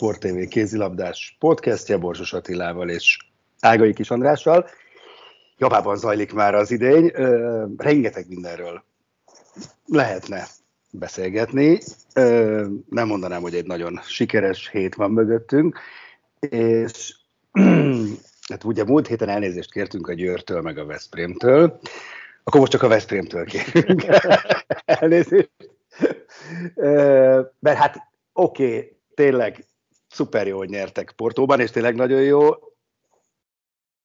Sport TV kézilabdás podcastja Borsos Attilával és Ágai Kis Andrással. Javában zajlik már az idény, rengeteg mindenről lehetne beszélgetni. Nem mondanám, hogy egy nagyon sikeres hét van mögöttünk, és hát ugye múlt héten elnézést kértünk a Győrtől, meg a Veszprémtől, akkor most csak a Veszprémtől kérünk elnézést. Mert hát oké, okay, tényleg szuper jó, hogy nyertek Portóban, és tényleg nagyon jó,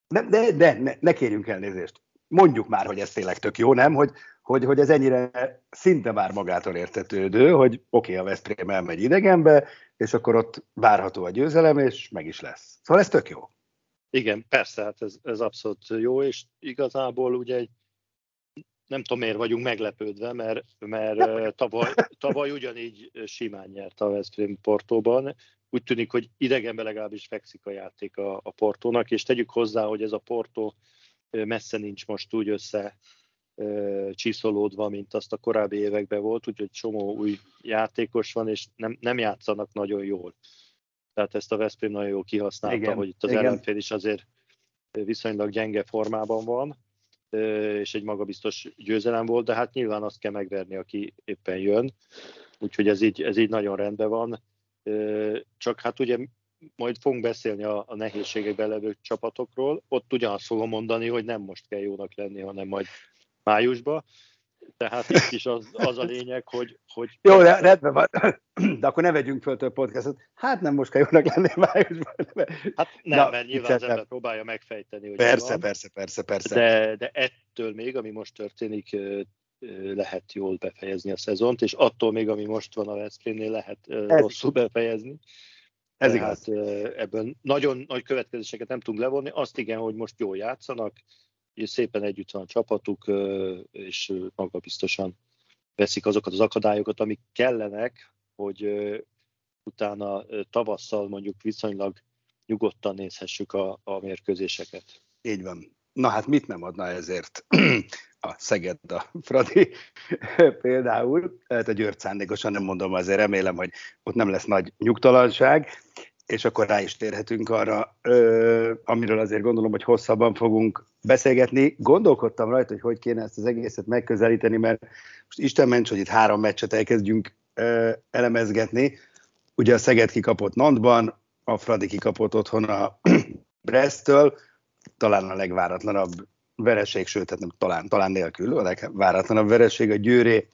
de, de, de ne, ne kérjünk elnézést. Mondjuk már, hogy ez tényleg tök jó, nem? Hogy, hogy, hogy ez ennyire szinte már magától értetődő, hogy oké, okay, a Veszprém elmegy idegenbe, és akkor ott várható a győzelem, és meg is lesz. Szóval ez tök jó. Igen, persze, hát ez, ez abszolút jó, és igazából ugye egy nem tudom miért vagyunk meglepődve, mert, mert tavaly, tavaly ugyanígy simán nyert a Veszprém Portóban. Úgy tűnik, hogy idegenben legalábbis fekszik a játék a, a Portónak, és tegyük hozzá, hogy ez a Portó messze nincs most úgy össze csiszolódva, mint azt a korábbi években volt, úgyhogy csomó új játékos van, és nem, nem játszanak nagyon jól. Tehát ezt a Veszprém nagyon jól kihasználta, igen, hogy itt az igen. ellenfél is azért viszonylag gyenge formában van és egy magabiztos győzelem volt, de hát nyilván azt kell megverni, aki éppen jön. Úgyhogy ez így, ez így nagyon rendben van. Csak hát ugye majd fogunk beszélni a, a nehézségekben levő csapatokról. Ott ugyanazt fogom mondani, hogy nem most kell jónak lenni, hanem majd májusban. Tehát itt is az, az a lényeg, hogy... hogy Jó, de rendben van, de akkor ne vegyünk föl több podcastot. Hát nem most kell jónak lenni májusban. Hát nem, Na, mert nyilván az ember próbálja megfejteni, hogy Persze, van. persze, persze, persze. De, de ettől még, ami most történik, lehet jól befejezni a szezont, és attól még, ami most van a Veszprémnél, lehet Ez rosszul befejezni. Ez Tehát igaz. ebből nagyon nagy következéseket nem tudunk levonni. Azt igen, hogy most jól játszanak, és szépen együtt van a csapatuk, és magabiztosan veszik azokat az akadályokat, amik kellenek, hogy utána tavasszal mondjuk viszonylag nyugodtan nézhessük a, a mérkőzéseket. Így van. Na hát mit nem adna ezért a Szeged, a Fradi például, hát a Győrt szándékosan nem mondom, azért remélem, hogy ott nem lesz nagy nyugtalanság, és akkor rá is térhetünk arra, ö, amiről azért gondolom, hogy hosszabban fogunk beszélgetni. Gondolkodtam rajta, hogy hogy kéne ezt az egészet megközelíteni, mert most Isten ments, hogy itt három meccset elkezdjünk ö, elemezgetni. Ugye a Szeged kikapott Nantban, a Fradi kikapott otthon a Bresztől, talán a legváratlanabb vereség, sőt, hát nem talán, talán nélkül, a legváratlanabb vereség a Győré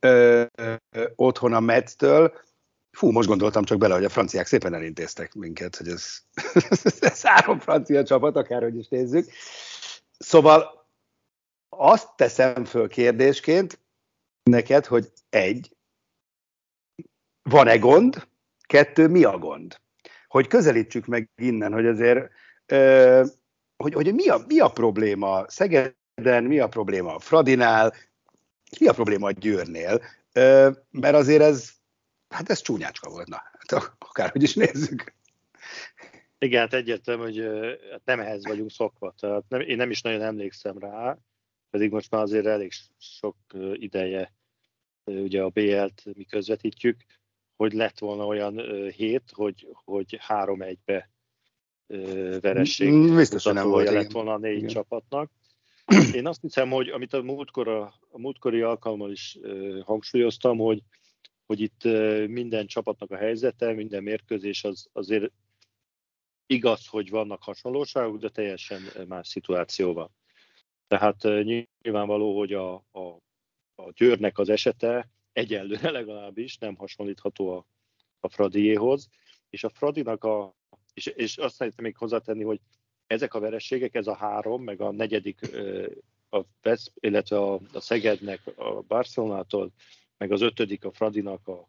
ö, ö, otthon a Metztől, Fú, most gondoltam csak bele, hogy a franciák szépen elintéztek minket, hogy ez, ez három francia csapat, akárhogy is nézzük. Szóval azt teszem föl kérdésként neked, hogy egy, van-e gond? Kettő, mi a gond? Hogy közelítsük meg innen, hogy azért, ö, hogy, hogy mi, a, mi a probléma Szegeden, mi a probléma Fradinál, mi a probléma a Győrnél, mert azért ez hát ez csúnyácska volt, na, hát akárhogy is nézzük. Igen, hát egyértelmű, hogy hát nem ehhez vagyunk szokva. Tehát nem, én nem is nagyon emlékszem rá, pedig most már azért elég sok ideje ugye a BL-t mi közvetítjük, hogy lett volna olyan hét, hogy, hogy három-egybe veresség Biztos, nem volt, lett volna a négy igen. csapatnak. Én azt hiszem, hogy amit a, múltkor a, a múltkori alkalommal is hangsúlyoztam, hogy hogy itt minden csapatnak a helyzete, minden mérkőzés az azért igaz, hogy vannak hasonlóságok, de teljesen más szituáció van. Tehát nyilvánvaló, hogy a, a, a Győrnek az esete egyenlőre legalábbis nem hasonlítható a, a Fradiéhoz, és a Fradinak a, és, és azt szeretném még hozzátenni, hogy ezek a verességek, ez a három, meg a negyedik a Vesz, illetve a, a Szegednek a Barcelonától, meg az ötödik a Fradinak a,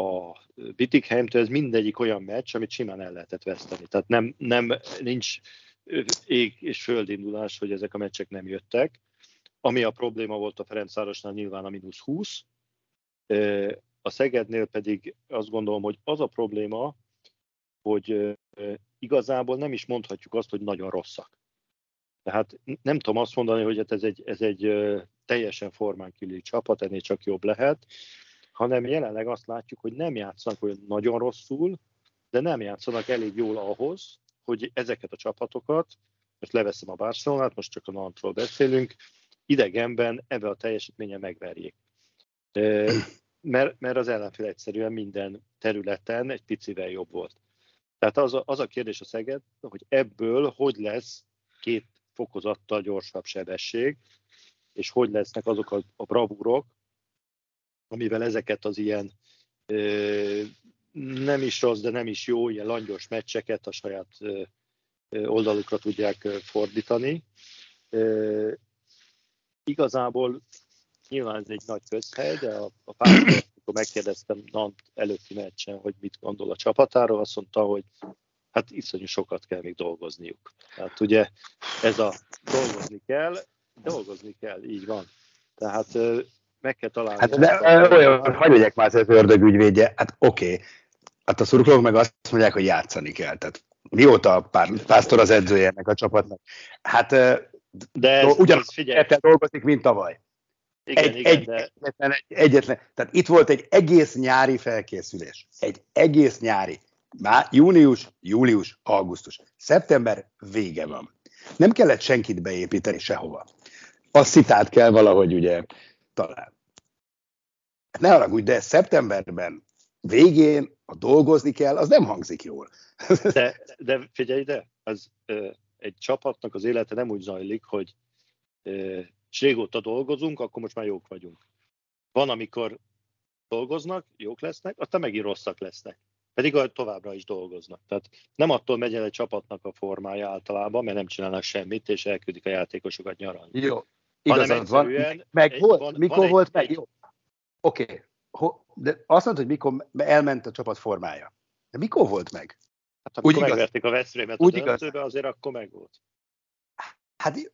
a Bittigheimtől, ez mindegyik olyan meccs, amit simán el lehetett veszteni. Tehát nem, nem nincs ég és földindulás, hogy ezek a meccsek nem jöttek. Ami a probléma volt a Ferencvárosnál nyilván a mínusz 20, a Szegednél pedig azt gondolom, hogy az a probléma, hogy igazából nem is mondhatjuk azt, hogy nagyon rosszak. Tehát nem tudom azt mondani, hogy hát ez egy, ez egy teljesen formán kívüli csapat, ennél csak jobb lehet, hanem jelenleg azt látjuk, hogy nem játszanak olyan nagyon rosszul, de nem játszanak elég jól ahhoz, hogy ezeket a csapatokat, most leveszem a Barcelonát, most csak a Nantról beszélünk, idegenben ebbe a teljesítménye megverjék. Mert, mert az ellenfél egyszerűen minden területen egy picivel jobb volt. Tehát az a, az a kérdés a Szeged, hogy ebből hogy lesz két fokozattal gyorsabb sebesség, és hogy lesznek azok a, a bravúrok, amivel ezeket az ilyen ö, nem is rossz, de nem is jó, ilyen langyos meccseket a saját ö, oldalukra tudják fordítani. Ö, igazából nyilván ez egy nagy közhely, de a, a pár amikor megkérdeztem Nant előtti meccsen, hogy mit gondol a csapatáról, azt mondta, hogy hát iszonyú sokat kell még dolgozniuk. Tehát ugye ez a dolgozni kell, dolgozni kell, így van. Tehát meg kell találni. Hát de olyan, hogy legyek már az ördög ügyvédje, hát oké, okay. hát a szurkolók meg azt mondják, hogy játszani kell. Tehát mióta a pár, pásztor az edzője ennek a csapatnak? Hát de ez, ugyanaz ez figyelj. dolgozik, mint tavaly. Igen, egy, igen, egy, de... egyetlen, egy, egyetlen, tehát itt volt egy egész nyári felkészülés. Egy egész nyári. Már június, július, augusztus. Szeptember vége van. Nem kellett senkit beépíteni sehova. A szitát kell valahogy ugye találni. Ne haragudj, de szeptemberben végén, a dolgozni kell, az nem hangzik jól. De, de figyelj ide, az, egy csapatnak az élete nem úgy zajlik, hogy és régóta dolgozunk, akkor most már jók vagyunk. Van, amikor dolgoznak, jók lesznek, aztán megint rosszak lesznek. Pedig továbbra is dolgoznak. Tehát nem attól megy el egy csapatnak a formája általában, mert nem csinálnak semmit, és elküldik a játékosokat nyaralni. Jó, igazad van. Meg egy, volt, van, mikor van volt egy, meg? Jó. Oké, okay. de azt mondta, hogy mikor elment a csapat formája. De mikor volt meg? Hát amikor úgy megverték igaz. a Veszprémet a döntőbe, azért akkor meg volt. Hát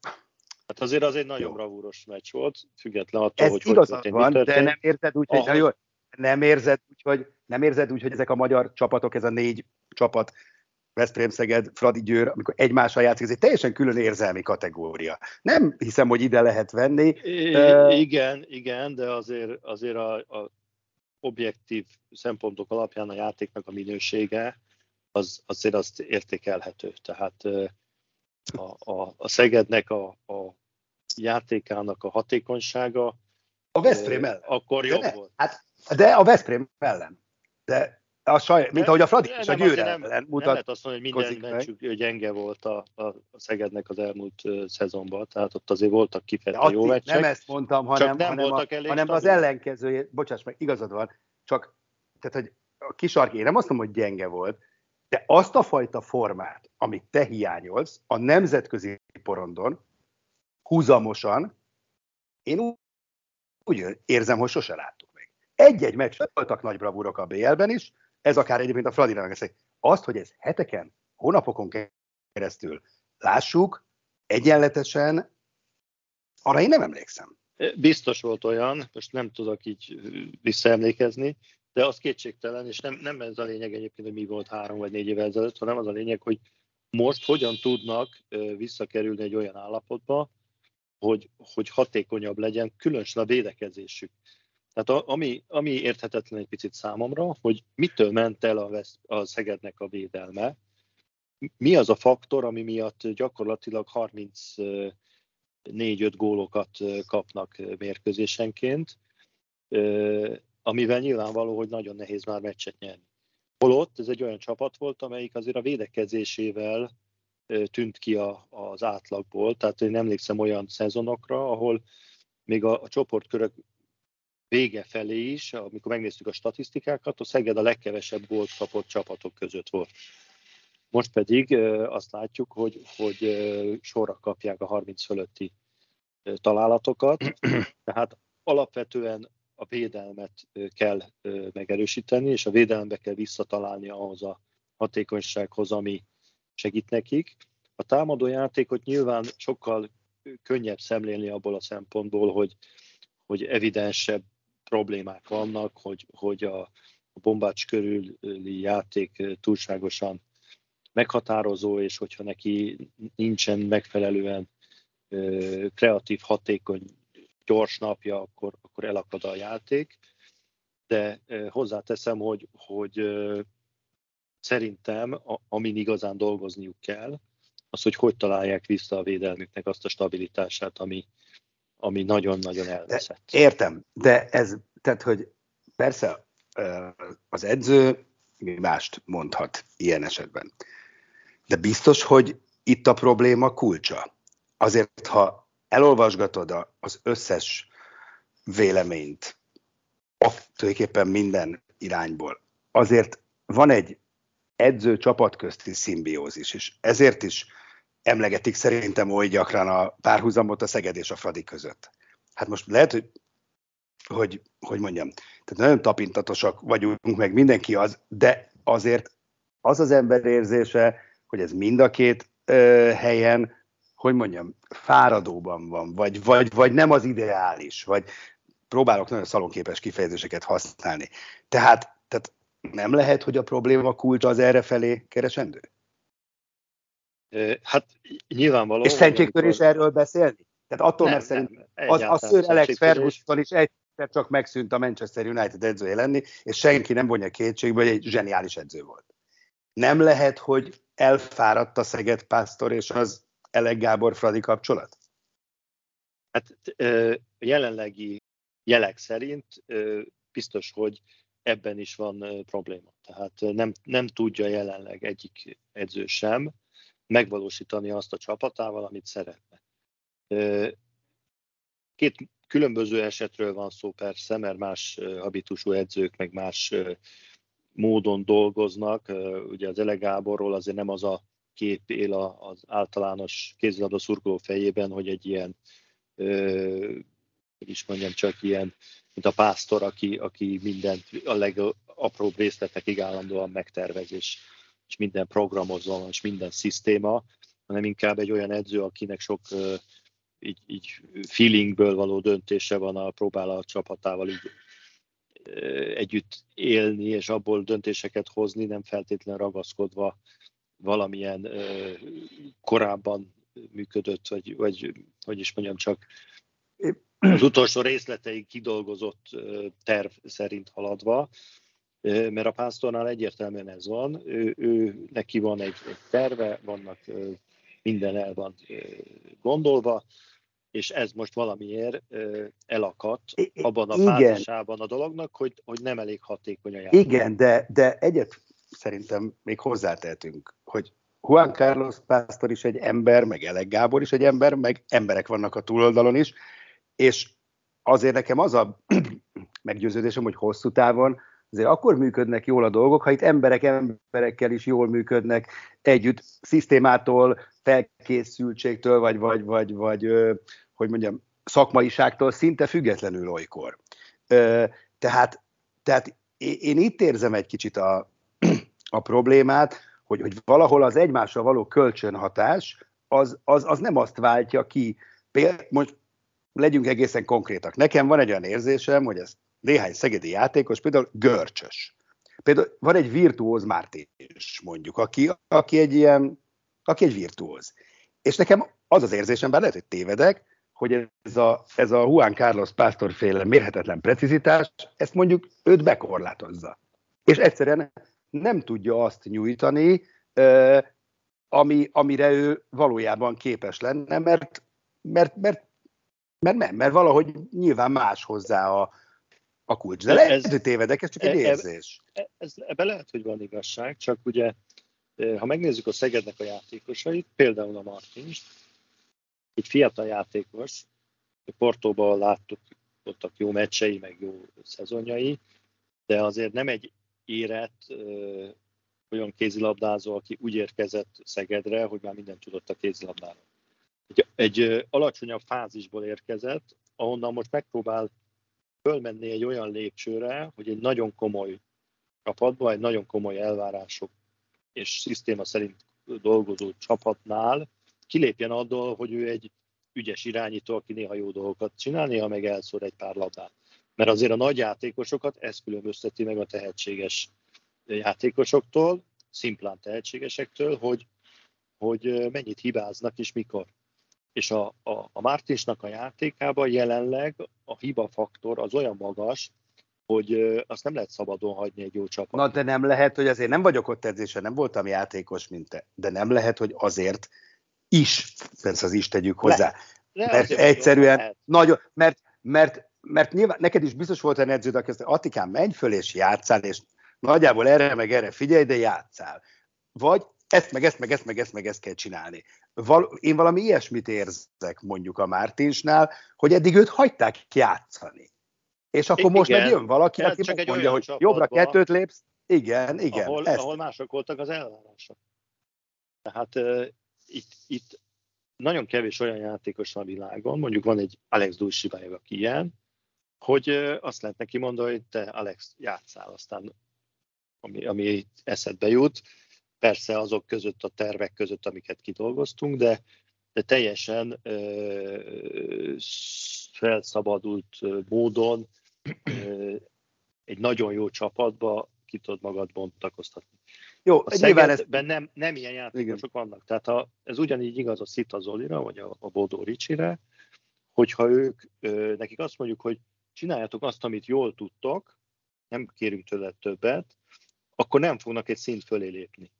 Hát azért az egy nagyon bravúros meccs volt, független attól, Ez hogy igazad hogy van, de nem érzed úgy, hogy, jó, nem érzed úgy, hogy nem érzed úgy, hogy ezek a magyar csapatok, ez a négy csapat, Veszprém, Szeged, Fradi Győr, amikor egymással játszik, ez egy teljesen külön érzelmi kategória. Nem hiszem, hogy ide lehet venni. I- uh, igen, igen, de azért, azért a, a objektív szempontok alapján a játéknak a minősége az azért azt értékelhető. Tehát a, a, a Szegednek a, a játékának a hatékonysága a Veszprém ellen. Akkor jobb de volt. Hát, de a Veszprém ellen. De a saj, mint ahogy a Fradi és a Győr ellen nem, mutat. Nem lehet azt mondani, hogy minden meccsük gyenge volt a, a, Szegednek az elmúlt szezonban, tehát ott azért voltak kifejezetten jó meccsek. Nem ezt mondtam, hanem, nem hanem, a, hanem az ellenkezője, bocsáss meg, igazad van, csak tehát, hogy a kisarki, én nem azt mondom, hogy gyenge volt, de azt a fajta formát, amit te hiányolsz a nemzetközi porondon, húzamosan, én úgy, érzem, hogy sose láttuk még. Egy-egy meccs voltak nagy bravúrok a BL-ben is, ez akár egyébként a Fradinak. Azt, hogy ez heteken, hónapokon keresztül lássuk, egyenletesen, arra én nem emlékszem. Biztos volt olyan, most nem tudok így visszaemlékezni, de az kétségtelen, és nem, nem ez a lényeg egyébként, hogy mi volt három vagy négy évvel ezelőtt, hanem az a lényeg, hogy most hogyan tudnak visszakerülni egy olyan állapotba, hogy, hogy hatékonyabb legyen, különösen a védekezésük. Tehát a, ami, ami érthetetlen egy picit számomra, hogy mitől ment el a, vesz, a Szegednek a védelme, mi az a faktor, ami miatt gyakorlatilag 34-5 gólokat kapnak mérkőzésenként, amivel nyilvánvaló, hogy nagyon nehéz már meccset nyerni. Holott ez egy olyan csapat volt, amelyik azért a védekezésével tűnt ki a, az átlagból, tehát én emlékszem olyan szezonokra, ahol még a, a csoportkörök vége felé is, amikor megnéztük a statisztikákat, a Szeged a legkevesebb gólt kapott csapatok között volt. Most pedig azt látjuk, hogy, hogy sorra kapják a 30 fölötti találatokat, tehát alapvetően a védelmet kell megerősíteni, és a védelembe kell visszatalálni ahhoz a hatékonysághoz, ami segít nekik. A támadó játékot nyilván sokkal könnyebb szemlélni abból a szempontból, hogy, hogy evidensebb problémák vannak, hogy, hogy a, a bombács körüli játék túlságosan meghatározó, és hogyha neki nincsen megfelelően kreatív, hatékony, gyors napja, akkor, akkor elakad a játék. De hozzáteszem, hogy, hogy szerintem, amin igazán dolgozniuk kell, az, hogy hogy találják vissza a védelmüknek azt a stabilitását, ami, ami nagyon-nagyon elveszett. De, értem, de ez, tehát, hogy persze az edző mást mondhat ilyen esetben. De biztos, hogy itt a probléma kulcsa. Azért, ha elolvasgatod az összes véleményt, tulajdonképpen minden irányból, azért van egy edző-csapat közti szimbiózis, és ezért is emlegetik szerintem oly gyakran a párhuzamot a Szeged és a Fradi között. Hát most lehet, hogy hogy, hogy mondjam, tehát nagyon tapintatosak vagyunk, meg mindenki az, de azért az az ember érzése, hogy ez mind a két ö, helyen, hogy mondjam, fáradóban van, vagy, vagy, vagy nem az ideális, vagy próbálok nagyon szalonképes kifejezéseket használni. Tehát, tehát nem lehet, hogy a probléma kulcs az erre felé keresendő? Hát nyilvánvaló. És Szentségtől is erről beszélni? Tehát attól, nem, mert szerint az, a Sir Alex Ferguson is egyszer csak megszűnt a Manchester United edzője lenni, és senki nem vonja kétségbe, hogy egy zseniális edző volt. Nem lehet, hogy elfáradt a Szeged Pásztor és az Elek Gábor Fradi kapcsolat? Hát jelenlegi jelek szerint biztos, hogy ebben is van probléma. Tehát nem, nem tudja jelenleg egyik edző sem megvalósítani azt a csapatával, amit szeretne. Két különböző esetről van szó persze, mert más habitusú edzők, meg más módon dolgoznak. Ugye az Elegáborról azért nem az a kép él az általános kézilabda szurkoló fejében, hogy egy ilyen, hogy is mondjam, csak ilyen, mint a pásztor, aki, aki mindent a legapróbb részletekig állandóan megtervez, és, és minden programozva van, és minden szisztéma, hanem inkább egy olyan edző, akinek sok így, így feelingből való döntése van, a próbál a csapatával így együtt élni, és abból döntéseket hozni, nem feltétlenül ragaszkodva valamilyen korábban működött, vagy, vagy hogy is mondjam, csak az utolsó részleteig kidolgozott terv szerint haladva, mert a pásztornál egyértelműen ez van, ő, ő neki van egy, egy terve, vannak minden el van gondolva, és ez most valamiért elakadt abban a fázisában a dolognak, hogy, hogy nem elég hatékony a játék. Igen, de, de egyet szerintem még hozzátehetünk, hogy Juan Carlos Pásztor is egy ember, meg Elek Gábor is egy ember, meg emberek vannak a túloldalon is, és azért nekem az a meggyőződésem, hogy hosszú távon azért akkor működnek jól a dolgok, ha itt emberek emberekkel is jól működnek együtt, szisztémától, felkészültségtől, vagy, vagy, vagy, vagy hogy mondjam, szakmaiságtól szinte függetlenül olykor. Tehát, tehát én itt érzem egy kicsit a, a problémát, hogy, hogy valahol az egymással való kölcsönhatás az, az, az nem azt váltja ki. Például, most legyünk egészen konkrétak. Nekem van egy olyan érzésem, hogy ez néhány szegedi játékos, például görcsös. Például van egy virtuóz Mártés, mondjuk, aki, aki egy ilyen, aki egy virtuóz. És nekem az az érzésem, bár lehet, hogy tévedek, hogy ez a, ez a Juan Carlos Pásztor féle mérhetetlen precizitás, ezt mondjuk őt bekorlátozza. És egyszerűen nem tudja azt nyújtani, ami, amire ő valójában képes lenne, mert, mert, mert, mert nem, mert valahogy nyilván más hozzá a, a kulcs. De lehet, ez, hogy tévedek, ez csak egy e, érzés. Ez, ez, ebben lehet, hogy van igazság, csak ugye, ha megnézzük a Szegednek a játékosait, például a Martins, egy fiatal játékos, Portóban láttuk, voltak jó meccsei, meg jó szezonjai, de azért nem egy érett olyan kézilabdázó, aki úgy érkezett Szegedre, hogy már mindent tudott a kézilabdáról. Egy, alacsonyabb fázisból érkezett, ahonnan most megpróbál fölmenni egy olyan lépcsőre, hogy egy nagyon komoly csapatban, egy nagyon komoly elvárások és szisztéma szerint dolgozó csapatnál kilépjen addal, hogy ő egy ügyes irányító, aki néha jó dolgokat csinál, néha meg elszór egy pár labdát. Mert azért a nagy játékosokat ez különbözteti meg a tehetséges játékosoktól, szimplán tehetségesektől, hogy, hogy mennyit hibáznak és mikor. És a, a, a Mártinsnak a játékában jelenleg a hiba faktor az olyan magas, hogy azt nem lehet szabadon hagyni egy jó csapat. Na, de nem lehet, hogy azért nem vagyok ott edzésen, nem voltam játékos, mint te, de nem lehet, hogy azért is, persze az is tegyük hozzá, le, mert egyszerűen lehet. nagyon, mert, mert, mert nyilván neked is biztos volt egy edződ, aki azt Attikán, menj föl és játszál, és nagyjából erre meg erre figyelj, de játszál. Vagy ezt meg ezt meg ezt meg ezt meg ezt kell csinálni. Val- én valami ilyesmit érzek mondjuk a Mártinsnál, hogy eddig őt hagyták játszani. És akkor igen, most meg jön valaki, aki mondja, hogy jobbra kettőt lépsz. Igen, igen. Ahol, ezt. ahol mások voltak az elvárások. Tehát uh, itt, itt nagyon kevés olyan játékos a világon, mondjuk van egy Alex Dulcibájev, aki ilyen, hogy uh, azt lehet neki mondani, hogy te Alex játszál, aztán ami, ami eszedbe jut. Persze azok között, a tervek között, amiket kidolgoztunk, de, de teljesen ö, felszabadult módon ö, egy nagyon jó csapatba ki tudod magad bontakoztatni. Jó, a Szegedben ez... nem, nem ilyen játékosok Igen. vannak. Tehát ha, ez ugyanígy igaz a Szita Zolira, vagy a, a Bodó Ricsire, hogyha ők, ö, nekik azt mondjuk, hogy csináljátok azt, amit jól tudtok, nem kérünk tőle többet, akkor nem fognak egy szint fölé lépni.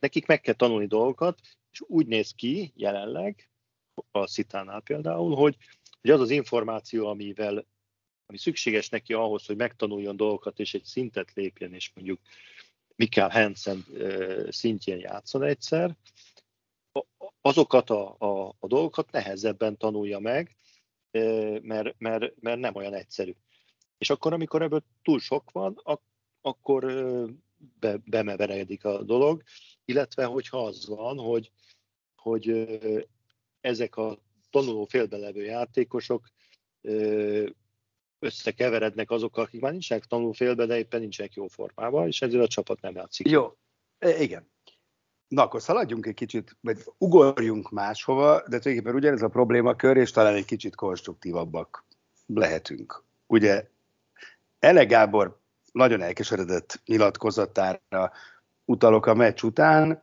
Nekik meg kell tanulni dolgokat, és úgy néz ki jelenleg, a Szitánál például, hogy, hogy az az információ, amivel ami szükséges neki ahhoz, hogy megtanuljon dolgokat, és egy szintet lépjen, és mondjuk Mikkel Hansen szintjén játszon egyszer, azokat a, a, a dolgokat nehezebben tanulja meg, mert, mert, mert nem olyan egyszerű. És akkor, amikor ebből túl sok van, akkor be, bemeveredik a dolog, illetve hogyha az van, hogy, hogy ezek a tanuló félbelevő játékosok összekeverednek azok, akik már nincsenek tanuló félbe, de éppen nincsenek jó formában, és ezért a csapat nem játszik. Jó, e, igen. Na, akkor szaladjunk egy kicsit, vagy ugorjunk máshova, de tulajdonképpen ugyanez a problémakör, és talán egy kicsit konstruktívabbak lehetünk. Ugye Ele Gábor nagyon elkeseredett nyilatkozatára utalok a meccs után,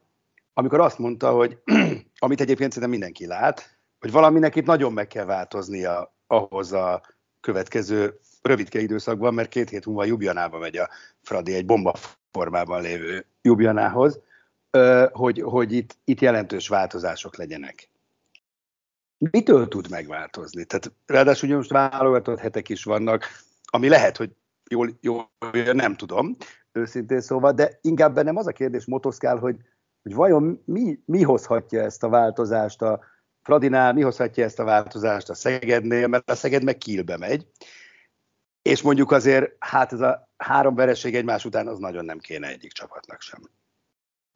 amikor azt mondta, hogy amit egyébként szerintem mindenki lát, hogy valaminek itt nagyon meg kell változnia ahhoz a következő rövidke időszakban, mert két hét múlva Jubjanába megy a Fradi egy bomba formában lévő Jubjanához, hogy, hogy itt, itt jelentős változások legyenek. Mitől tud megváltozni? Tehát ráadásul most válogatott hetek is vannak, ami lehet, hogy jól, jól nem tudom, őszintén szóval, de inkább bennem az a kérdés motoszkál, hogy, hogy vajon mi, mi hozhatja ezt a változást a Fradinál, mi hozhatja ezt a változást a Szegednél, mert a Szeged meg Kielbe megy, és mondjuk azért, hát ez a három vereség egymás után az nagyon nem kéne egyik csapatnak sem.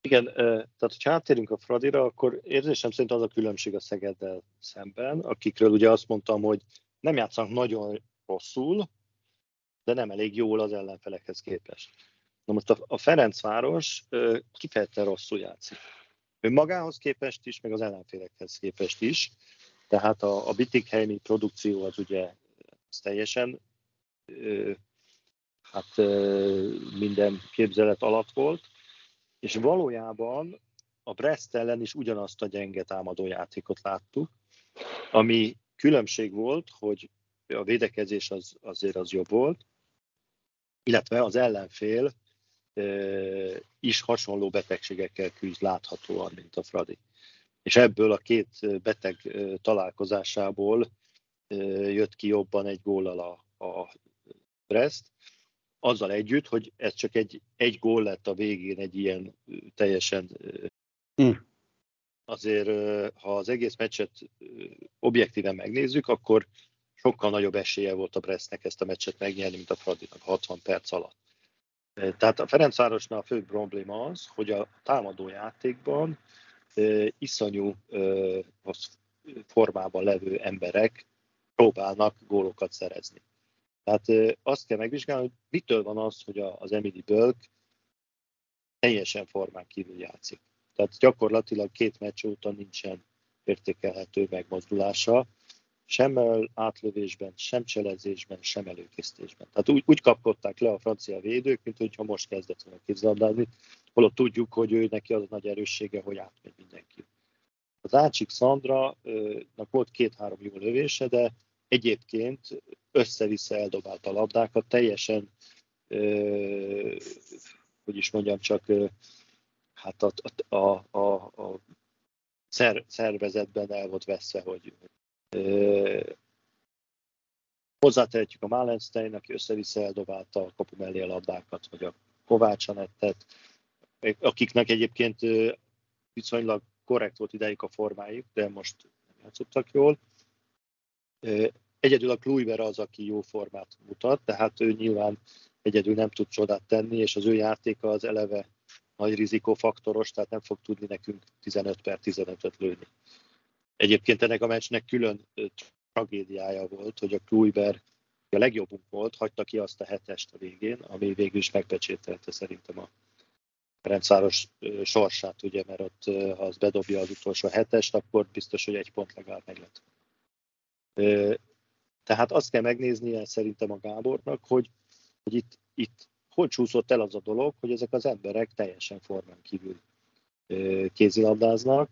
Igen, tehát ha áttérünk a Fradira, akkor érzésem szerint az a különbség a Szegeddel szemben, akikről ugye azt mondtam, hogy nem játszanak nagyon rosszul, de nem elég jól az ellenfelekhez képest. Na most a, a Ferencváros kifejezetten rosszul játszik. Ő magához képest is, meg az ellenfélekhez képest is. Tehát a, a Bitikheimi produkció az ugye az teljesen hát minden képzelet alatt volt, és valójában a Brest ellen is ugyanazt a gyenge támadójátékot láttuk, ami különbség volt, hogy a védekezés az, azért az jobb volt, illetve az ellenfél is hasonló betegségekkel küzd láthatóan, mint a Fradi. És ebből a két beteg találkozásából jött ki jobban egy góllal a, a Brest, azzal együtt, hogy ez csak egy, egy gól lett a végén egy ilyen teljesen mm. azért, ha az egész meccset objektíven megnézzük, akkor sokkal nagyobb esélye volt a Brestnek ezt a meccset megnyerni, mint a Fradinak 60 perc alatt. Tehát a Ferencvárosnál a fő probléma az, hogy a támadó játékban iszonyú formában levő emberek próbálnak gólokat szerezni. Tehát azt kell megvizsgálni, hogy mitől van az, hogy az Emily Bölk teljesen formán kívül játszik. Tehát gyakorlatilag két meccs óta nincsen értékelhető megmozdulása, sem átlövésben, sem cselezésben, sem előkészítésben. Tehát úgy, úgy kapkodták le a francia védők, mint hogyha most kezdett volna kézlabdázni, holott tudjuk, hogy ő neki az a nagy erőssége, hogy átmegy mindenki. Az Ácsik Szandra-nak volt két-három jó lövése, de egyébként össze-vissza eldobálta a labdákat, teljesen, hogy is mondjam, csak hát a, a, a, a, a szervezetben el volt veszve, hogy hozzátehetjük a Malenstein, aki össze-vissza eldobálta a kapu mellé a labdákat, vagy a Kovács Anettet, akiknek egyébként viszonylag korrekt volt ideig a formájuk, de most nem játszottak jól. Egyedül a Kluiver az, aki jó formát mutat, tehát ő nyilván egyedül nem tud csodát tenni, és az ő játéka az eleve nagy rizikófaktoros, tehát nem fog tudni nekünk 15 per 15-öt lőni. Egyébként ennek a meccsnek külön tragédiája volt, hogy a Kluiver a legjobbunk volt, hagyta ki azt a hetest a végén, ami végül is megpecsételte szerintem a Ferencváros sorsát, ugye, mert ott, ha az bedobja az utolsó hetest, akkor biztos, hogy egy pont legalább meg lett. Tehát azt kell megnéznie szerintem a Gábornak, hogy, hogy itt, itt hol csúszott el az a dolog, hogy ezek az emberek teljesen formán kívül kézilabdáznak.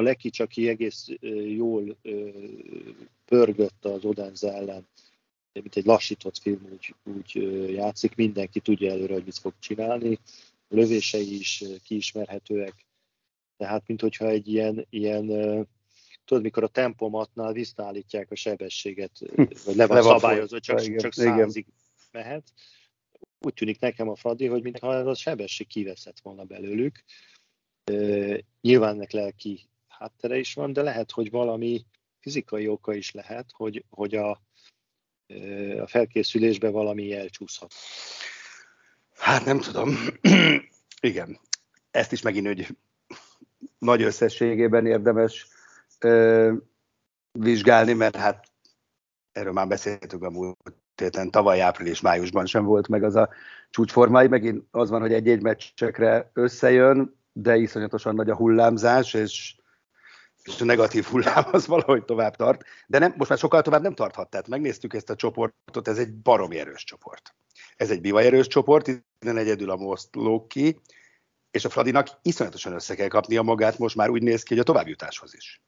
A Lekics, aki egész jól pörgött az Odense ellen, mint egy lassított film úgy, úgy játszik, mindenki tudja előre, hogy mit fog csinálni, a lövései is kiismerhetőek, tehát mint hogyha egy ilyen, ilyen tudod, mikor a tempomatnál visszaállítják a sebességet, hm. vagy le van, le van szabályozva, csak, igen, csak százig mehet. Úgy tűnik nekem a Fradi, hogy mintha ez a sebesség kiveszett volna belőlük. Nyilván ennek lelki háttere is van, de lehet, hogy valami fizikai oka is lehet, hogy, hogy a, a felkészülésben valami elcsúszhat. Hát nem tudom. Igen. Ezt is megint hogy nagy összességében érdemes ö, vizsgálni, mert hát erről már beszéltünk a múlt héten, tavaly április-májusban sem volt meg az a csúcsformái, megint az van, hogy egy-egy meccsekre összejön, de iszonyatosan nagy a hullámzás, és, és a negatív hullám az valahogy tovább tart, de nem, most már sokkal tovább nem tarthat, tehát megnéztük ezt a csoportot, ez egy baromi erős csoport. Ez egy bivajerős csoport, innen egyedül a most ki, és a Fradinak iszonyatosan össze kell kapnia magát, most már úgy néz ki, hogy a továbbjutáshoz is.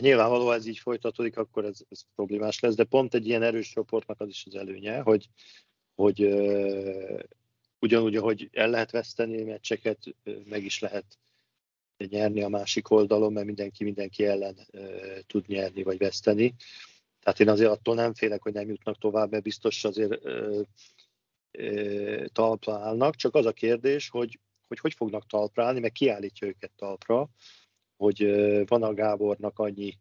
Nyilvánvaló, ez így folytatódik, akkor ez, ez problémás lesz, de pont egy ilyen erős csoportnak az is az előnye, hogy, hogy uh, ugyanúgy, ahogy el lehet veszteni meccseket, meg is lehet nyerni a másik oldalon, mert mindenki mindenki ellen tud nyerni vagy veszteni. Tehát én azért attól nem félek, hogy nem jutnak tovább, mert biztos azért talpra állnak, csak az a kérdés, hogy hogy, hogy fognak talpra állni, meg kiállítja őket talpra, hogy van a Gábornak annyi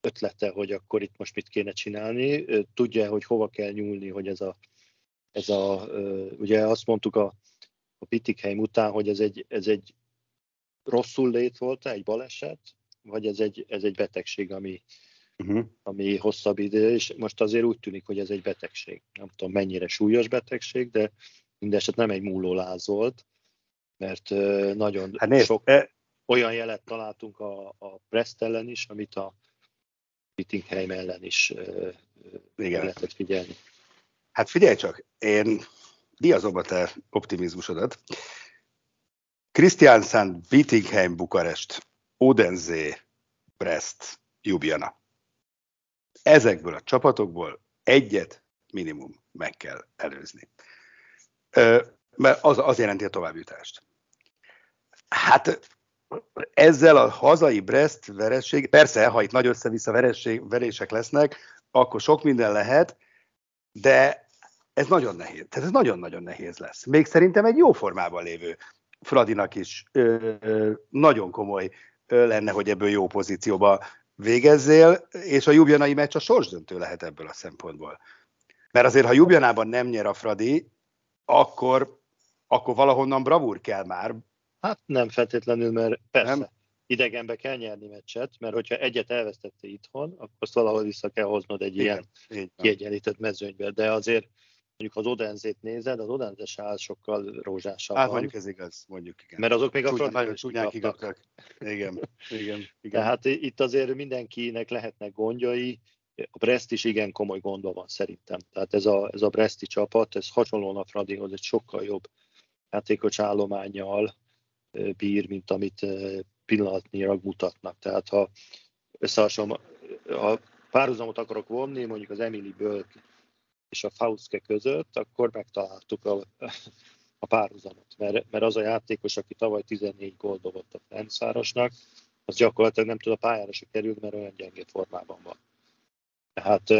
ötlete, hogy akkor itt most mit kéne csinálni, tudja, hogy hova kell nyúlni, hogy ez a, ez a ugye azt mondtuk a, a Pitikheim után, hogy ez egy, ez egy rosszul lét volt, egy baleset, vagy ez egy, ez egy betegség, ami, uh-huh. ami hosszabb idő, és most azért úgy tűnik, hogy ez egy betegség. Nem tudom, mennyire súlyos betegség, de mindeset nem egy múlóláz volt, mert nagyon hát nézd, sok... E olyan jelet találtunk a, a Brest ellen is, amit a Wittingheim ellen is Igen. lehetett figyelni. Hát figyelj csak, én diazom a te optimizmusodat. Christiansen, Wittingheim, Bukarest, Odense, Brest, Ljubljana. Ezekből a csapatokból egyet minimum meg kell előzni. Mert az, az jelenti a továbbjutást. Hát ezzel a hazai Brest veresség, persze, ha itt nagy össze-vissza veresség, verések lesznek, akkor sok minden lehet, de ez nagyon nehéz. Tehát ez nagyon-nagyon nehéz lesz. Még szerintem egy jó formában lévő Fradinak is ö, ö, nagyon komoly ö, lenne, hogy ebből jó pozícióba végezzél, és a Jubjanai meccs a sorsdöntő lehet ebből a szempontból. Mert azért, ha Jubjanában nem nyer a Fradi, akkor, akkor valahonnan bravúr kell már. Hát nem feltétlenül, mert persze, nem? idegenbe kell nyerni meccset, mert hogyha egyet elvesztette itthon, akkor azt valahol vissza kell hoznod egy Igen, ilyen kiegyenlített mezőnybe. De azért mondjuk az Odenzét nézed, az Odenzes ház sokkal rózsásabb. Hát mondjuk ez igaz, mondjuk igen. Mert azok még a Nagyon csúnyák Igen, igen, igen. Tehát itt azért mindenkinek lehetnek gondjai, a Brest is igen komoly gondban van szerintem. Tehát ez a, ez a Bresti csapat, ez hasonlóan a Fradihoz egy sokkal jobb játékos állományjal bír, mint amit pillanatnyilag mutatnak. Tehát ha összehasonlom, ha párhuzamot akarok vonni, mondjuk az Emily Bölk és a Fauske között, akkor megtaláltuk a, a párhuzamot. Mert, mert az a játékos, aki tavaly 14 gól dobott a Ferencvárosnak, az gyakorlatilag nem tud a pályára se kerülni, mert olyan gyengé formában van. Tehát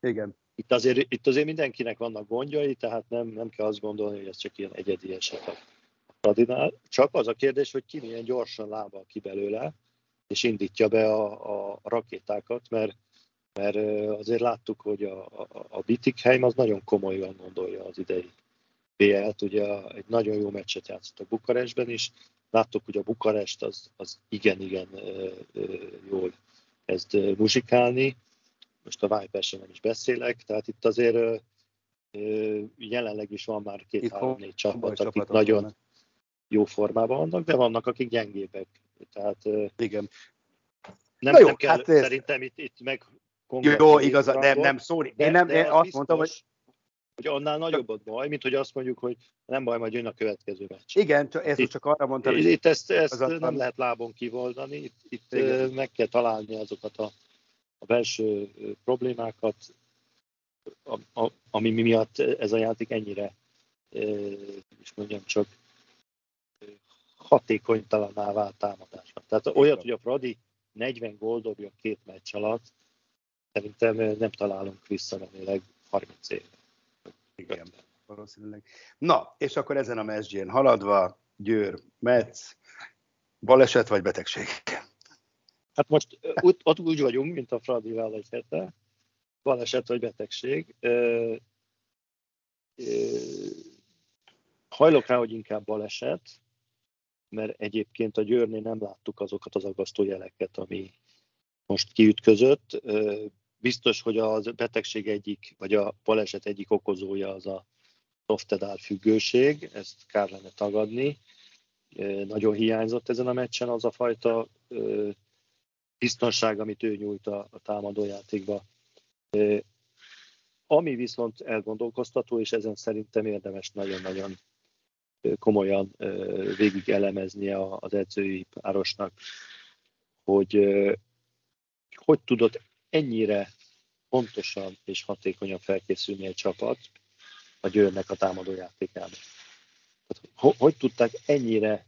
Igen. Itt, azért, itt azért mindenkinek vannak gondjai, tehát nem, nem kell azt gondolni, hogy ez csak ilyen egyedi eset a Fradinál. Csak az a kérdés, hogy ki milyen gyorsan lábal ki belőle, és indítja be a, a rakétákat, mert mert azért láttuk, hogy a, a, a Bitikheim az nagyon komolyan gondolja az idei BL-t, ugye egy nagyon jó meccset játszott a Bukarestben is, láttuk, hogy a Bukarest az, az igen-igen jól kezd muzsikálni, most a Vipers nem is beszélek, tehát itt azért jelenleg is van már két-három-négy csapat, akik nagyon vannak. jó formában vannak, de vannak, akik gyengébbek. Tehát igen. Nem, jó, nem kell, hát szerintem itt, itt meg jó, igaz, nem, nem, szóri. Én nem, én azt mondtam, hogy hogy annál nagyobb a baj, mint hogy azt mondjuk, hogy nem baj, majd jön a következő meccs. Igen, ezt itt, csak arra mondtam, hogy... Itt ezt, ezt nem nem lehet lábon kivoldani, itt, itt meg kell találni azokat a, a belső problémákat, a, a, ami miatt ez a játék ennyire, és mondjam csak, hatékonytalaná vált támadásban. Tehát olyat, hogy a Fradi 40 gól dobja két meccs alatt, Szerintem nem találunk vissza remélek 30 év. Igen, valószínűleg. Na, és akkor ezen a mesdjén haladva, Győr, Metz, baleset vagy betegség? Hát most ott, ott úgy vagyunk, mint a Fradival egy hete, baleset vagy betegség. Ö, ö, hajlok rá, hogy inkább baleset, mert egyébként a Győrnél nem láttuk azokat az aggasztó jeleket, ami most kiütközött biztos, hogy a betegség egyik, vagy a baleset egyik okozója az a softedál függőség, ezt kár lenne tagadni. Nagyon hiányzott ezen a meccsen az a fajta biztonság, amit ő nyújt a, a támadójátékba. Ami viszont elgondolkoztató, és ezen szerintem érdemes nagyon-nagyon komolyan végig elemezni az edzői párosnak, hogy hogy tudott ennyire pontosan és hatékonyan felkészülni egy csapat a Győrnek a támadó játékába. Hogy, hogy tudták ennyire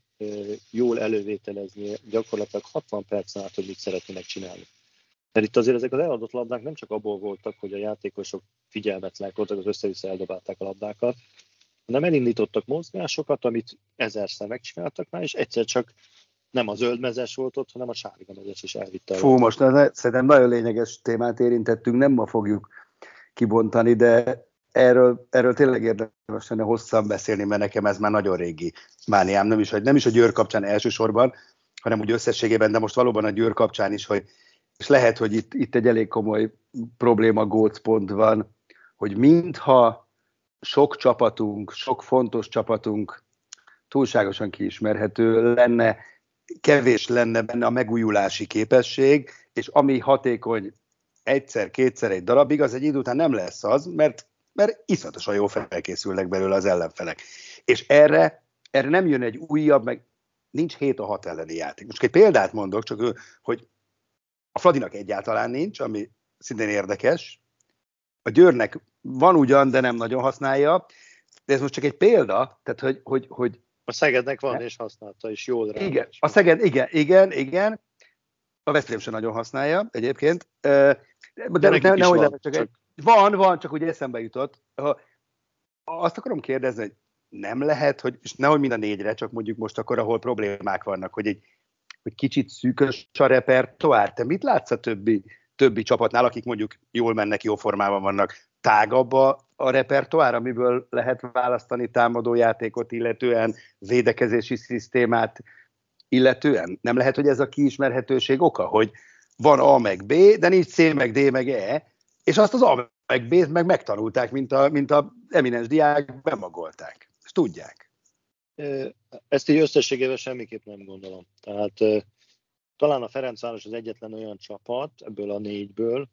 jól elővételezni gyakorlatilag 60 percen át, hogy mit szeretnének csinálni. Mert itt azért ezek az eladott labdák nem csak abból voltak, hogy a játékosok figyelmetlenek voltak, az össze-vissza eldobálták a labdákat, hanem elindítottak mozgásokat, amit ezerszer megcsináltak már, és egyszer csak nem a zöld mezes volt ott, hanem a sárga mezes is elvitte. Fú, most ne, szerintem nagyon lényeges témát érintettünk, nem ma fogjuk kibontani, de erről, erről tényleg érdemes lenne hosszan beszélni, mert nekem ez már nagyon régi mániám, nem is, nem is a Győr kapcsán elsősorban, hanem úgy összességében, de most valóban a Győr kapcsán is, hogy és lehet, hogy itt, itt egy elég komoly probléma gócpont van, hogy mintha sok csapatunk, sok fontos csapatunk túlságosan kiismerhető lenne, kevés lenne benne a megújulási képesség, és ami hatékony egyszer, kétszer, egy darabig, az egy idő után nem lesz az, mert, mert iszonyatosan jó felkészülnek belőle az ellenfelek. És erre, erre nem jön egy újabb, meg nincs 7 a 6 elleni játék. Most egy példát mondok, csak hogy a Fradinak egyáltalán nincs, ami szintén érdekes. A Győrnek van ugyan, de nem nagyon használja. De ez most csak egy példa, tehát hogy, hogy, hogy a Szegednek van, és használta, és jól rá. Igen, a Szeged, igen, igen, igen. A Veszprém sem nagyon használja egyébként. De, de, de nehogy van, csak, csak... Egy, van, van, csak ugye eszembe jutott. azt akarom kérdezni, hogy nem lehet, hogy, és nehogy mind a négyre, csak mondjuk most akkor, ahol problémák vannak, hogy egy hogy kicsit szűkös a repertoár. Te mit látsz a többi, többi csapatnál, akik mondjuk jól mennek, jó formában vannak? Tágabb a, a repertoár, amiből lehet választani támadójátékot illetően, védekezési szisztémát illetően? Nem lehet, hogy ez a kiismerhetőség oka, hogy van A meg B, de nincs C meg D meg E, és azt az A meg B-t meg megtanulták, mint a, mint a eminens diák, bemagolták. És tudják. Ezt így összességében semmiképp nem gondolom. Tehát talán a Ferencváros az egyetlen olyan csapat ebből a négyből,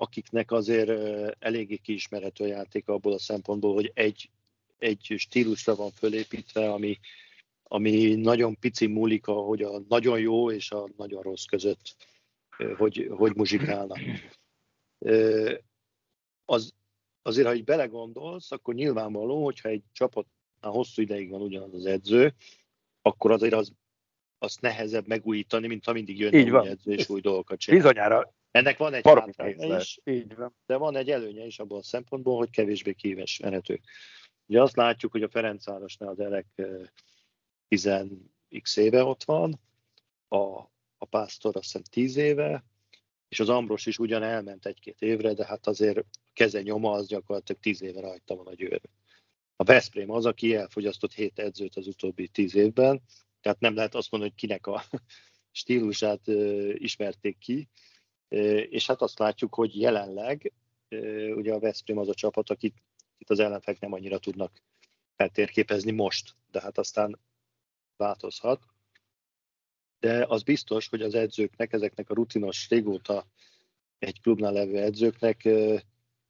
akiknek azért eléggé kiismerhető a játék abból a szempontból, hogy egy, egy stílusra van fölépítve, ami, ami nagyon pici múlik, hogy a nagyon jó és a nagyon rossz között hogy, hogy muzsikálnak. Az, azért, ha így belegondolsz, akkor nyilvánvaló, hogyha egy csapat már hosszú ideig van ugyanaz az edző, akkor azért az, azt nehezebb megújítani, mint ha mindig jön egy edző és új dolgokat csinál. Bizonyára. Ennek van egy hátránya is, Így van. de van egy előnye is abban a szempontból, hogy kevésbé kívesmerhető. Ugye azt látjuk, hogy a Ferencvárosnál az elek 10x éve ott van, a, a Pásztor azt hiszem 10 éve, és az Ambros is ugyan elment egy-két évre, de hát azért a keze nyoma az gyakorlatilag 10 éve rajta van a győrben. A Veszprém az, aki elfogyasztott hét edzőt az utóbbi tíz évben, tehát nem lehet azt mondani, hogy kinek a stílusát ismerték ki, és hát azt látjuk, hogy jelenleg ugye a Veszprém az a csapat, akit itt az ellenfek nem annyira tudnak feltérképezni most, de hát aztán változhat. De az biztos, hogy az edzőknek, ezeknek a rutinos, régóta egy klubnál levő edzőknek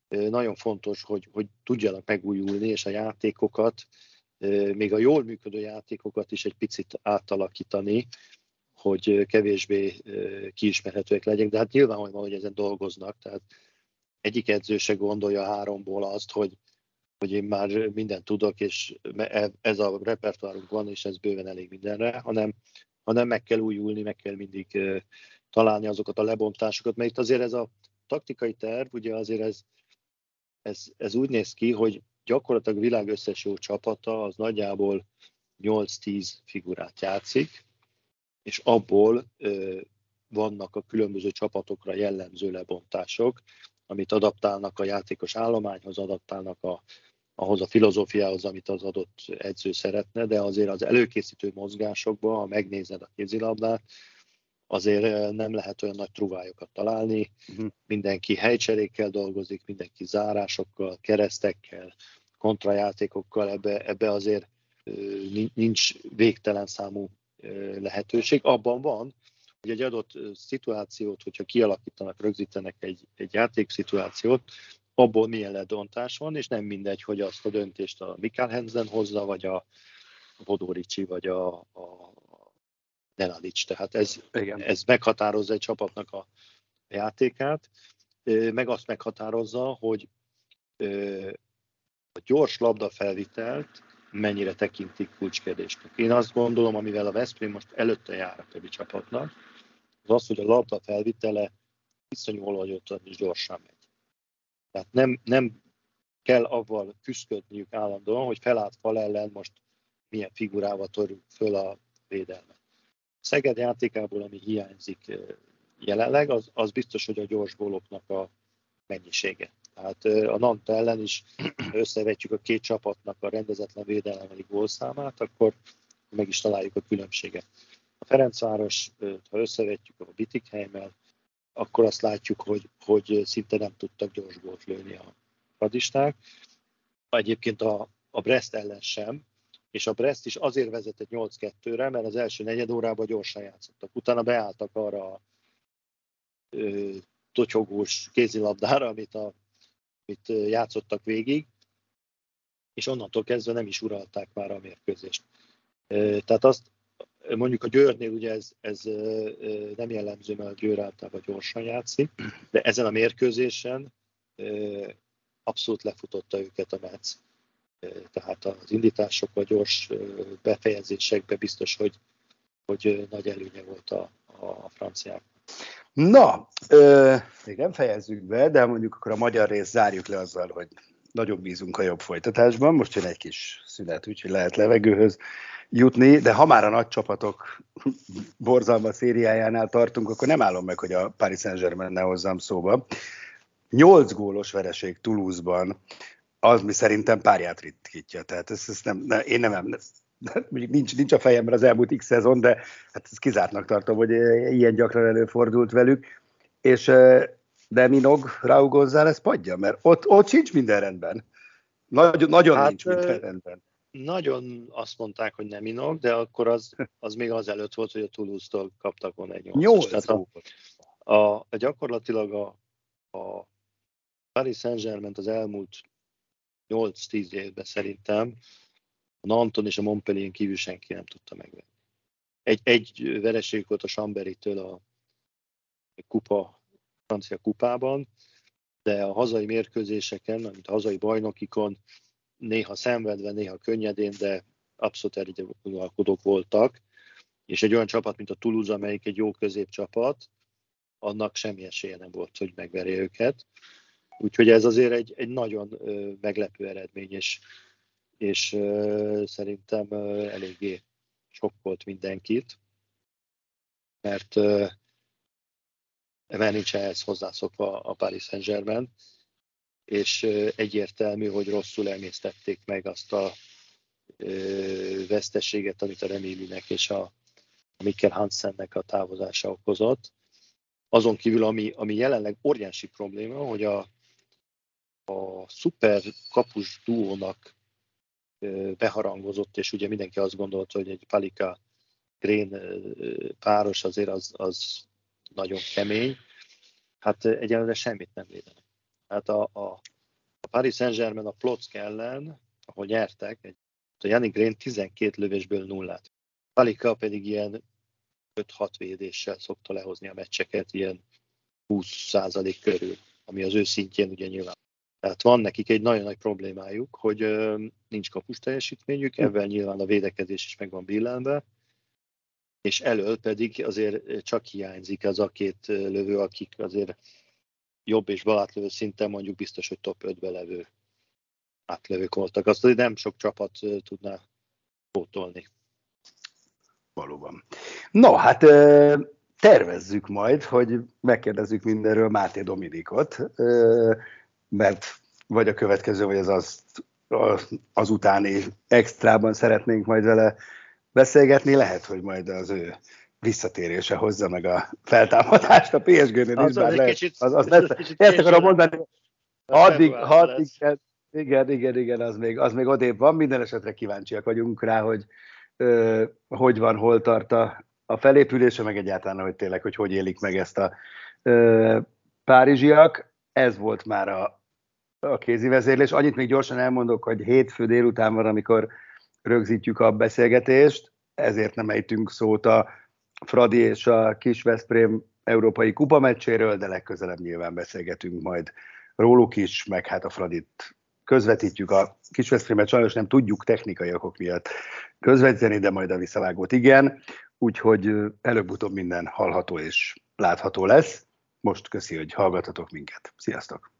nagyon fontos, hogy, hogy tudjanak megújulni, és a játékokat, még a jól működő játékokat is egy picit átalakítani, hogy kevésbé kiismerhetőek legyenek, de hát nyilvánvalóan, hogy ezen dolgoznak, tehát egyik edző se gondolja háromból azt, hogy, hogy én már mindent tudok, és e, ez a repertoárunk van, és ez bőven elég mindenre, hanem, hanem meg kell újulni, meg kell mindig találni azokat a lebontásokat, mert itt azért ez a taktikai terv, ugye azért ez, ez, ez úgy néz ki, hogy gyakorlatilag világ összes jó csapata az nagyjából 8-10 figurát játszik, és abból vannak a különböző csapatokra jellemző lebontások, amit adaptálnak a játékos állományhoz, adaptálnak a, ahhoz a filozófiához, amit az adott edző szeretne, de azért az előkészítő mozgásokban, ha megnézed a kézilabdát, azért nem lehet olyan nagy truvályokat találni. Uh-huh. Mindenki helycserékkel dolgozik, mindenki zárásokkal, keresztekkel, kontrajátékokkal, ebbe, ebbe azért nincs végtelen számú lehetőség. Abban van, hogy egy adott szituációt, hogyha kialakítanak, rögzítenek egy, egy játékszituációt, abból milyen ledontás van, és nem mindegy, hogy azt a döntést a Mikkel Hensen hozza, vagy a Vodoricsi, vagy a, a, Neladic. Tehát ez, Igen. ez meghatározza egy csapatnak a játékát, meg azt meghatározza, hogy a gyors labdafelvitelt mennyire tekintik kulcskérdésnek. Én azt gondolom, amivel a Veszprém most előtte jár a többi csapatnak, az az, hogy a labda felvitele viszonyú olajottan és gyorsan megy. Tehát nem, nem kell avval küzdködniük állandóan, hogy felállt fal ellen most milyen figurával törünk föl a védelmet. Szeged játékából, ami hiányzik jelenleg, az, az biztos, hogy a gyors góloknak a mennyisége. Tehát a Nant ellen is összevetjük a két csapatnak a rendezetlen védelemeli gólszámát, akkor meg is találjuk a különbséget. A Ferencváros, ha összevetjük a Bitikheimmel, akkor azt látjuk, hogy, hogy szinte nem tudtak gyors gólt lőni a radisták. Egyébként a, a Brest ellen sem, és a Brest is azért vezetett 8-2-re, mert az első negyed órában gyorsan játszottak. Utána beálltak arra a ö, tocsogós kézilabdára, amit, a, amit játszottak végig, és onnantól kezdve nem is uralták már a mérkőzést. Tehát azt, mondjuk a Győrnél ugye ez, ez nem jellemző, mert a Győr általában gyorsan játszik, de ezen a mérkőzésen abszolút lefutotta őket a Metsz tehát az indítások a gyors befejezésekben biztos, hogy, hogy nagy előnye volt a, a franciák. Na, ö, még nem fejezzük be, de mondjuk akkor a magyar részt zárjuk le azzal, hogy nagyon bízunk a jobb folytatásban. Most jön egy kis szünet, úgyhogy lehet levegőhöz jutni, de ha már a nagy csapatok borzalma szériájánál tartunk, akkor nem állom meg, hogy a Paris Saint-Germain ne hozzam szóba. Nyolc gólos vereség Toulouse-ban, az mi szerintem párját ritkítja. Tehát ezt, ezt nem, ne, én nem, nem mondjuk nincs, nincs a fejemben az elmúlt x szezon, de hát ezt kizártnak tartom, hogy ilyen gyakran előfordult velük. És de Minog, Raúl González padja, mert ott, ott sincs minden rendben. Nagy, nagyon hát, nincs minden rendben. Nagyon azt mondták, hogy nem Minog, de akkor az, az még az előtt volt, hogy a Toulouse-tól kaptak volna egy nyolc. a, a, a, gyakorlatilag a, a Paris Saint-Germain az elmúlt 8-10 évben szerintem a Nanton és a Montpellier kívül senki nem tudta megvenni. Egy, egy vereség volt a Chambéry-től a kupa, francia kupában, de a hazai mérkőzéseken, mint a hazai bajnokikon néha szenvedve, néha könnyedén, de abszolút elégedőalkodók voltak, és egy olyan csapat, mint a Toulouse, amelyik egy jó középcsapat, annak semmi esélye nem volt, hogy megverje őket. Úgyhogy ez azért egy, egy nagyon meglepő eredmény, és, és szerintem eléggé sokkolt mindenkit, mert, mert nincs ehhez hozzászokva a Paris Saint-Germain, és egyértelmű, hogy rosszul emésztették meg azt a veszteséget, amit a Remilinek és a Mikkel Hansennek a távozása okozott. Azon kívül, ami, ami jelenleg óriási probléma, hogy a, a szuper kapus duónak beharangozott, és ugye mindenki azt gondolta, hogy egy Palika Green páros azért az, az nagyon kemény. Hát egyelőre semmit nem védenek. Hát a, a, a Paris Saint-Germain a Plock ellen, ahol nyertek, egy, a Yannick Green 12 lövésből nullát. Palika pedig ilyen 5-6 védéssel szokta lehozni a meccseket, ilyen 20% körül, ami az ő szintjén ugye nyilván tehát van nekik egy nagyon nagy problémájuk, hogy nincs kapus teljesítményük, hm. ebben nyilván a védekezés is meg van billenve, és elől pedig azért csak hiányzik az a két lövő, akik azért jobb és balátlövő szinten mondjuk biztos, hogy top 5-be levő átlövők voltak. Azt azért nem sok csapat tudná pótolni. Valóban. No, hát tervezzük majd, hogy megkérdezzük mindenről Máté Dominikot mert vagy a következő, vagy az az, az utáni extrában szeretnénk majd vele beszélgetni, lehet, hogy majd az ő visszatérése hozza meg a feltámadást a PSG-nél is, bár lehet, kicsit, az, az lesz, ezt akarom mondani, addig, addig igen, igen, igen, az még, az még odébb van, minden esetre kíváncsiak vagyunk rá, hogy ö, hogy van, hol tart a, a felépülése, meg egyáltalán, hogy tényleg, hogy hogy élik meg ezt a ö, párizsiak. Ez volt már a, a kézi vezérlés. Annyit még gyorsan elmondok, hogy hétfő délután van, amikor rögzítjük a beszélgetést, ezért nem ejtünk szót a Fradi és a Kis Veszprém európai kupa meccséről, de legközelebb nyilván beszélgetünk majd róluk is, meg hát a Fradit közvetítjük a Kisveszprémet, sajnos nem tudjuk technikai okok miatt közvetíteni, de majd a visszavágót igen, úgyhogy előbb-utóbb minden hallható és látható lesz. Most köszi, hogy hallgatatok minket. Sziasztok!